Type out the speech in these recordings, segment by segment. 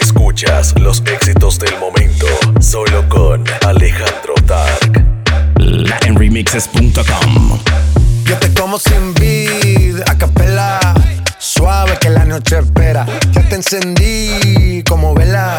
Escuchas los éxitos del momento solo con Alejandro Dark. LatinRemixes.com Yo te como sin vid, a capela. Suave que la noche espera. Ya te encendí como vela.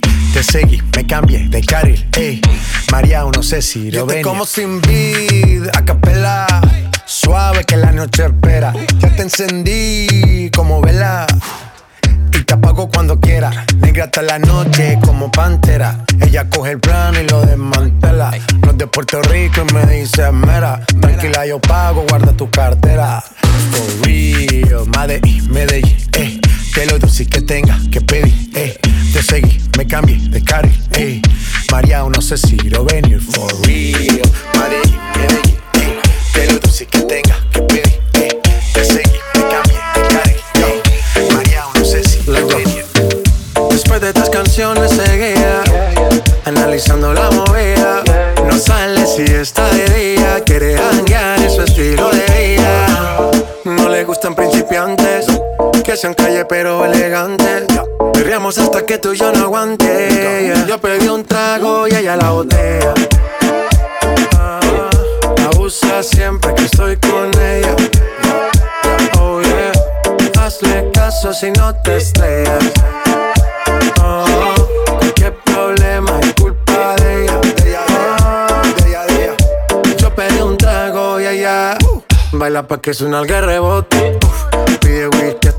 Te seguí, me cambié de carril, eh. María, no sé si lo venir. como sin vid, a capela. Suave que la noche espera. Ya te encendí como vela y te apago cuando quiera. Negra hasta la noche como pantera. Ella coge el plano y lo desmantela. No es de Puerto Rico y me dice mera. Tranquila, yo pago, guarda tu cartera. For real, Medellín, Medellín, eh. Que lo dulce que tenga que pedir, eh. Te seguí, me cambié de carril, eh. María, no sé si lo venir. For real, Medellín, Medellín, eh. Que lo dulce que tenga que pedir, eh. Te seguí, me cambié de carril, eh. María, no sé si lo venir. Después de estas canciones seguía Analizando la movida No sale si está de día Quiere hanguear en su estilo de vida No le gustan principiantes Que sean calle pero elegantes Que tú yo no aguante Yo pedí un trago y ella la botella Ah, Abusa siempre que estoy con ella. Oh yeah. Hazle caso si no te estrellas Oh, qué problema es culpa de ella. Oh, Yo pedí un trago y ella baila pa' que suena el rebote. Pide whisky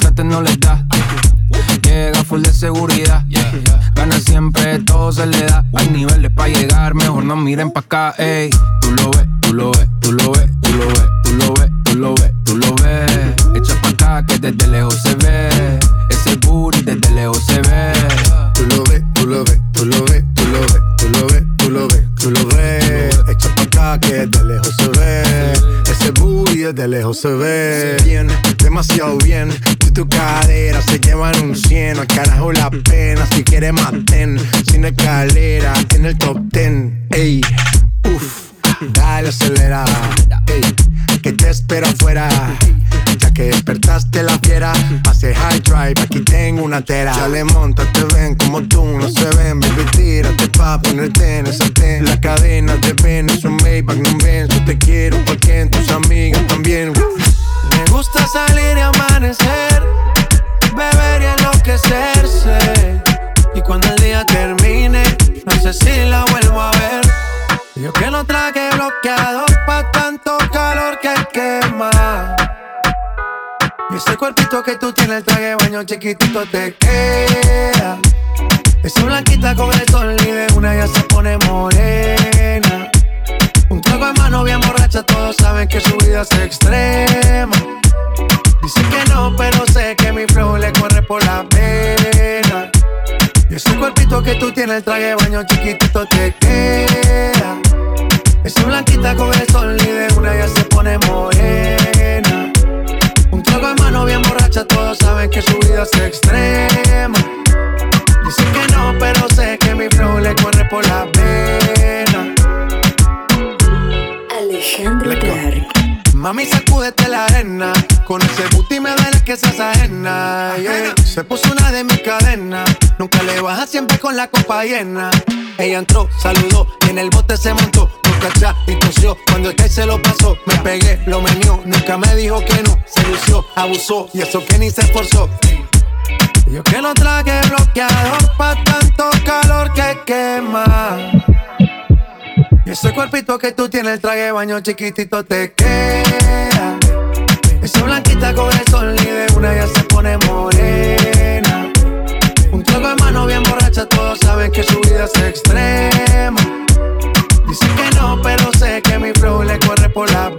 Traten, no les da. Llega full de seguridad. Gana siempre, todo se le da. Hay niveles para llegar, mejor no miren pa' acá, ey. Tú lo ves, tú lo ves, tú lo ves, tú lo ves, tú lo ves, tú lo ves, tú lo ves. Echa pa' acá que desde lejos se ve. Ese booty desde lejos se ve. Tú lo ves, tú lo ves, tú lo ves, tú lo ves, tú lo ves, tú lo ves, tú lo ves. Echa pa' acá que de lejos se ve. Ese booty desde lejos se ve. Bien, demasiado bien. Y tu cadera se llevan un cien. Al carajo la pena. Si quieres maten. Sin escalera en el top ten. Ey, uff. Dale acelera. Ey, que te espero afuera. Ya que despertaste la fiera, pase high drive, aquí tengo una tera. Ya le monta, te ven como tú, no se ven, baby, tírate pa' ponerte en esa ten. La cadena de ven, es un Maybach, no ven, yo te quiero porque en tus amigas también. Me gusta salir y amanecer, beber y enloquecerse. Y cuando el día termine, no sé si la vuelvo a ver. Yo que no traje bloqueador pa' tanto calor que quema. Y ese cuerpito que tú tienes, el traje de baño chiquitito te queda. Esa blanquita con el sol y una ya se pone morena. Un trago en mano bien borracha, todos saben que su vida es extrema. Dice que no, pero sé que mi flow le corre por la pena. Y ese cuerpito que tú tienes, el traje de baño chiquitito te queda. Esa blanquita con el sol y una ya se pone morena. Trago en mano bien borracha, todos saben que su vida es extrema. Dice que no, pero sé que mi flow le corre por la pena. Alejandro. Dark. Mami, sacúdete la arena. Con ese booty me duele que seas ajena. Se puso una de mis cadenas. Nunca le baja siempre con la copa llena. Ella entró, saludó y en el bote se montó. Nunca y tosió. Cuando el que se lo pasó, me pegué, lo menió. Nunca me dijo que no. Se lució, abusó y eso que ni se esforzó. Yo que no traje bloqueador pa' tanto calor que quema. Y ese cuerpito que tú tienes, el traje baño chiquitito te queda. Esa blanquita con el sol y una ya se pone morena. Un trago de mano bien borracha, todos saben que su vida es extrema. Dicen que no, pero sé que mi flow le corre por la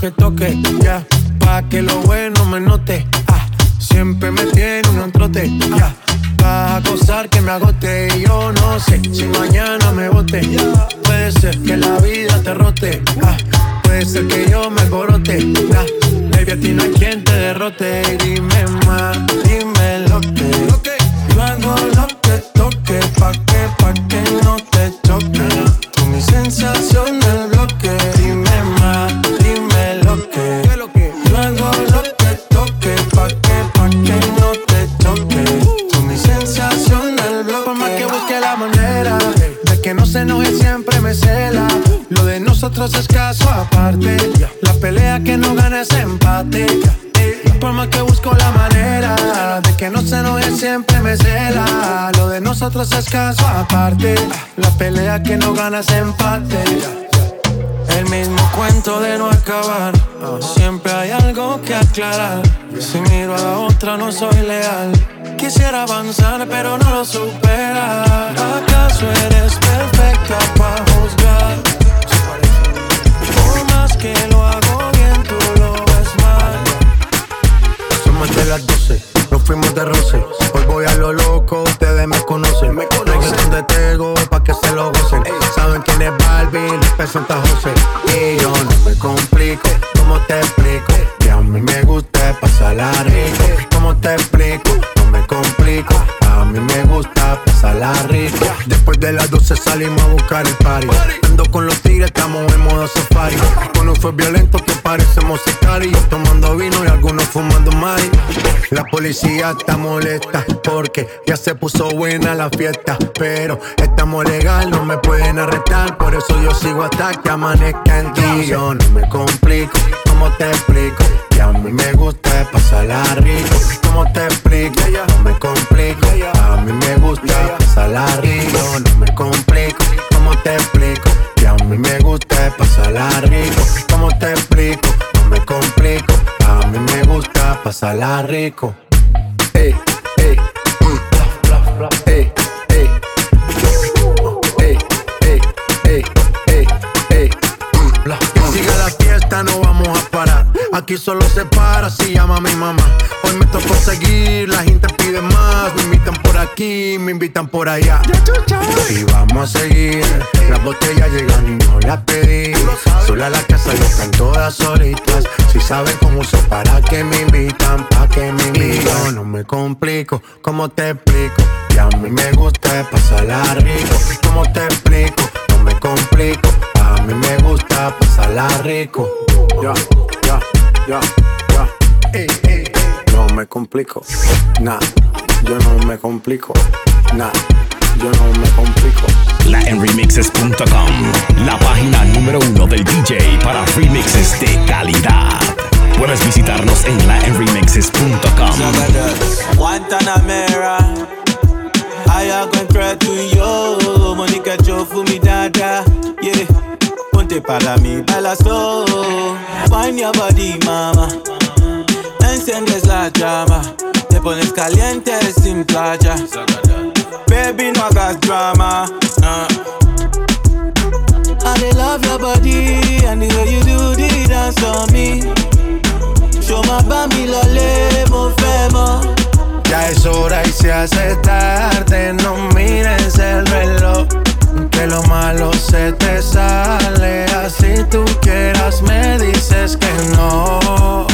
que toque, ya, pa' que lo bueno me note. Ah, siempre me tiene un trote, ya. Vas a que me agote yo no sé si mañana me bote. Puede ser que la vida te rote, ah, puede ser que yo me corote. Ya. Baby, a ti no quien te derrote. Y Dime Es caso aparte. La pelea que no gana es empate. El mismo cuento de no acabar. Siempre hay algo que aclarar. Si miro a la otra, no soy leal. Quisiera avanzar, pero no lo supera. ¿Acaso eres perfecta para juzgar? Por más que lo hago bien, tú lo ves mal. Somos de las 12, nos fuimos de roce. Hoy voy a lo loco, ustedes me conocen. Me conocen de Tego pa' que se lo gocen. Saben quién es Barbie, les presenta José. Y yo no me complico, ¿cómo te explico? Que a mí me gusta pasarla rico. ¿Cómo te explico? De las 12 salimos a buscar el party. Ando con los tigres, estamos en modo safari. Con fue violento que parecemos sicarios. Tomando vino y algunos fumando mai. La policía está molesta porque ya se puso buena la fiesta. Pero estamos legal, no me pueden arrestar. Por eso yo sigo hasta que amanezca en ti. Yo no me complico, ¿cómo te explico? Que a mí me gusta pasarla rico. ¿Cómo te explico? No me complico. A mí me gusta pasarla rico. Me complico. ¿Cómo te explico? Que a mí me gusta pasarla rico. ¿Cómo te explico? No me complico. A mí me gusta pasarla rico. Aquí solo se para si llama mi mamá. Hoy me tocó seguir, la gente pide más. Me invitan por aquí, me invitan por allá. Y vamos a seguir. Las botellas llegan y no las pedí. Sola la casa y están todas solitas. Si saben cómo uso para que me invitan, pa' que me invitan. No me complico, ¿cómo te explico? Y a mí me gusta pasarla rico. ¿Cómo te explico? No me complico. A mí me gusta pasarla rico. Ya, ya, ya, ya. Ey, ey, ey. No me complico. Nah, yo no me complico. Nah, yo no me complico. La en remixes.com, la página número uno del DJ para remixes de calidad. Puedes visitarnos en latinremixes.com. Guantanamera. I. Monica Joe for me dada. Yeah. Ponte para mí, baila slow. Find your body, mama. Enciendes la llama. Te pones caliente sin playa. Baby, no hagas drama. Uh. I love your body and the way you do the dance on me. Show my bami lole, mo femo. Ya es hora y se hace tarde, no mires el reloj. Que lo malo se te sale, así tú quieras me dices que no,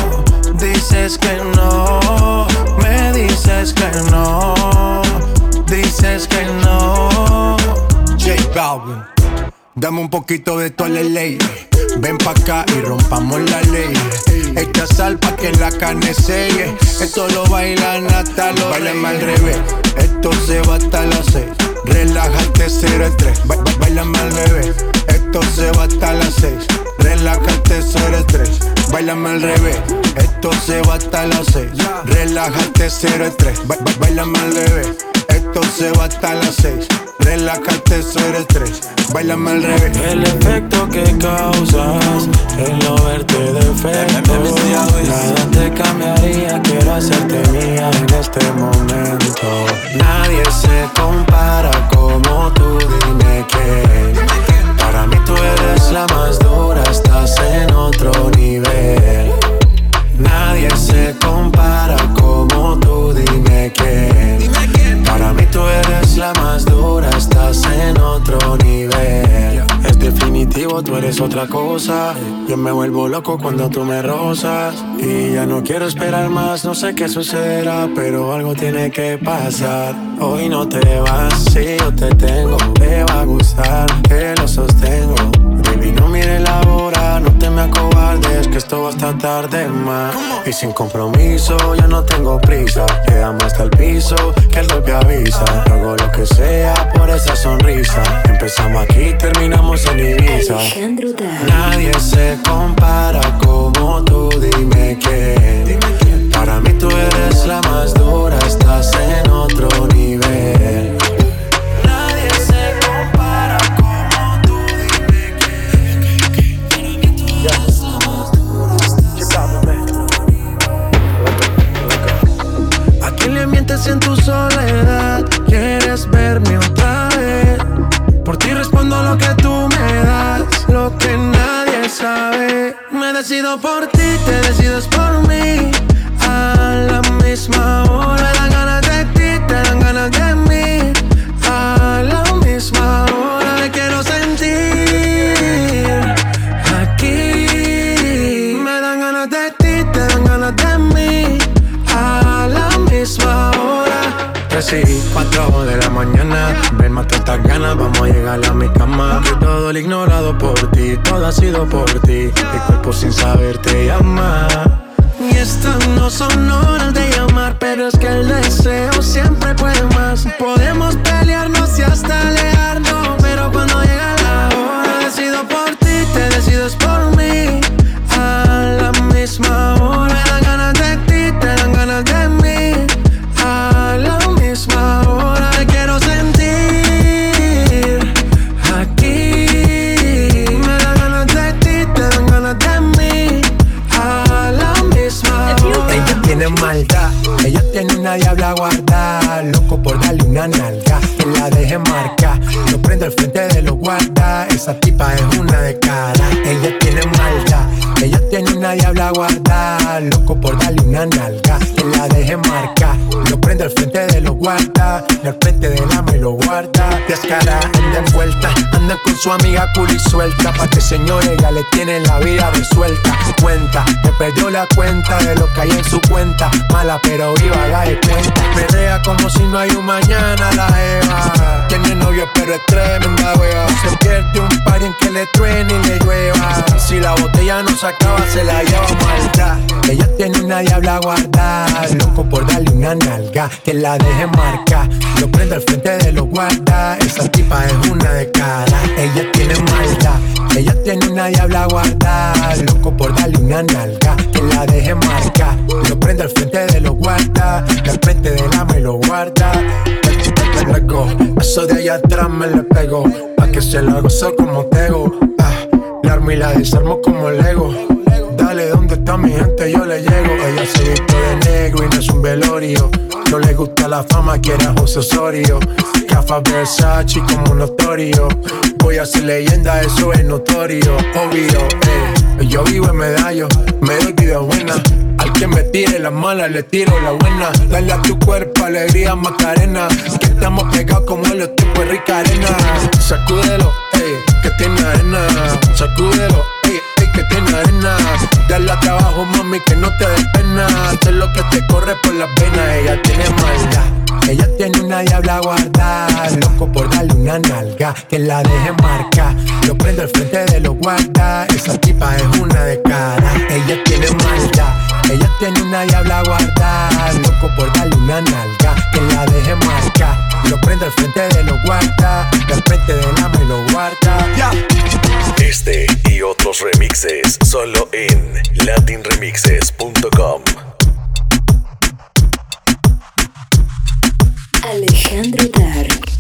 dices que no, me dices que no, dices que no. J Balvin, dame un poquito de tu ley. Ven pa' acá y rompamos la ley. Echa sal pa' que la carne selle. Esto lo bailan hasta los Bailame al revés. Esto se va hasta las seis. Relájate 0 3. Bailame al revés. Esto se va hasta las seis. Relájate 0 3. Bailame al revés. Esto se va hasta las seis. Relájate 0 3. Bailame al revés. Esto se va hasta las seis. Relájate, eso eres tres. Bailame al revés. El efecto que causas, el no verte defecto. Nada te cambiaría, quiero hacerte mía en este momento. Nadie se compara como tú, dime que. Para mí tú eres la más dura, estás en otro nivel. Nadie se compara como tú, dime que. Eres otra cosa. Yo me vuelvo loco cuando tú me rozas. Y ya no quiero esperar más, no sé qué sucederá, pero algo tiene que pasar. Hoy no te vas, si yo te tengo, te va a gustar, que lo sostengo. Baby, no mire la hora, no te me acobardes, que esto va hasta tarde más. Y sin compromiso, ya no tengo prisa. Llegamos hasta el piso, que el golpe avisa. Hago lo que sea por esa sonrisa. Empezamos aquí, terminamos en Ibiza. Por ti, vamos a llegar a mi cama. Que todo el ignorado por ti, todo ha sido por ti. Mi cuerpo sin saber te llama. Y estas no son horas de llamar, pero es que el deseo siempre puede más. Podemos pelearnos y hasta alejarnos, pero cuando llega que la deje marcar. Lo prendo al frente de los guarda. Y al frente de la me lo guarda. Descara, anda envuelta, con su amiga cool suelta. Pa' que señores ya le tienen la vida resuelta. Cuenta, me perdió la cuenta de lo que hay en su cuenta. Mala pero viva, haga de cuenta. Menea como si no hay un mañana la Eva. Tiene novio pero es tremenda wea. Se pierde un par en que le truene y le llueva. Si la botella no se acaba, se la lleva malta. Ella tiene una diabla guardada. Loco por darle una nalga, que la deje marcar. Lo prendo al frente de los guarda. Esa tipa es una de cara. Ella tiene maldad. Ella tiene una diabla guardada. Loco por darle una nalga, que la deje marca. Lo prende al frente de los guarda, al frente del ama y lo guarda. Luego, eso de allá atrás me le pego, pa' que se la gozo como tego. Ah, la armo y la desarmo como Lego. Dale, ¿dónde está mi gente? Yo le llego. Ella se viste de negro y no es un velorio. No le gusta la fama, quiere a José Osorio. Versace como notorio. Voy a ser leyenda, eso es notorio. Obvio, eh. Yo vivo en medallo, me doy vida buena. Al que me tire la mala, le tiro la buena. Dale a tu cuerpo alegría, Macarena. Que estamos pegados como los tipos de rica arena. Sacúdelo, ey, que tiene arena. Sacúdelo, tiene arena. Dale a trabajo, mami, que no te des pena. Sé lo que te corre por las venas. Ella tiene maldad. Ella tiene una diabla guardada, loco por darle una nalga, que la deje marca. Lo prendo al frente de los guarda, esa tipa es una de cara. Ella tiene maldad, ella tiene una diabla guardada, loco por darle una nalga, que la deje marca. Lo prendo al frente de los guarda, al frente del ama y lo guarda. Este y otros remixes solo en latinremixes.com. Alejandro Dar.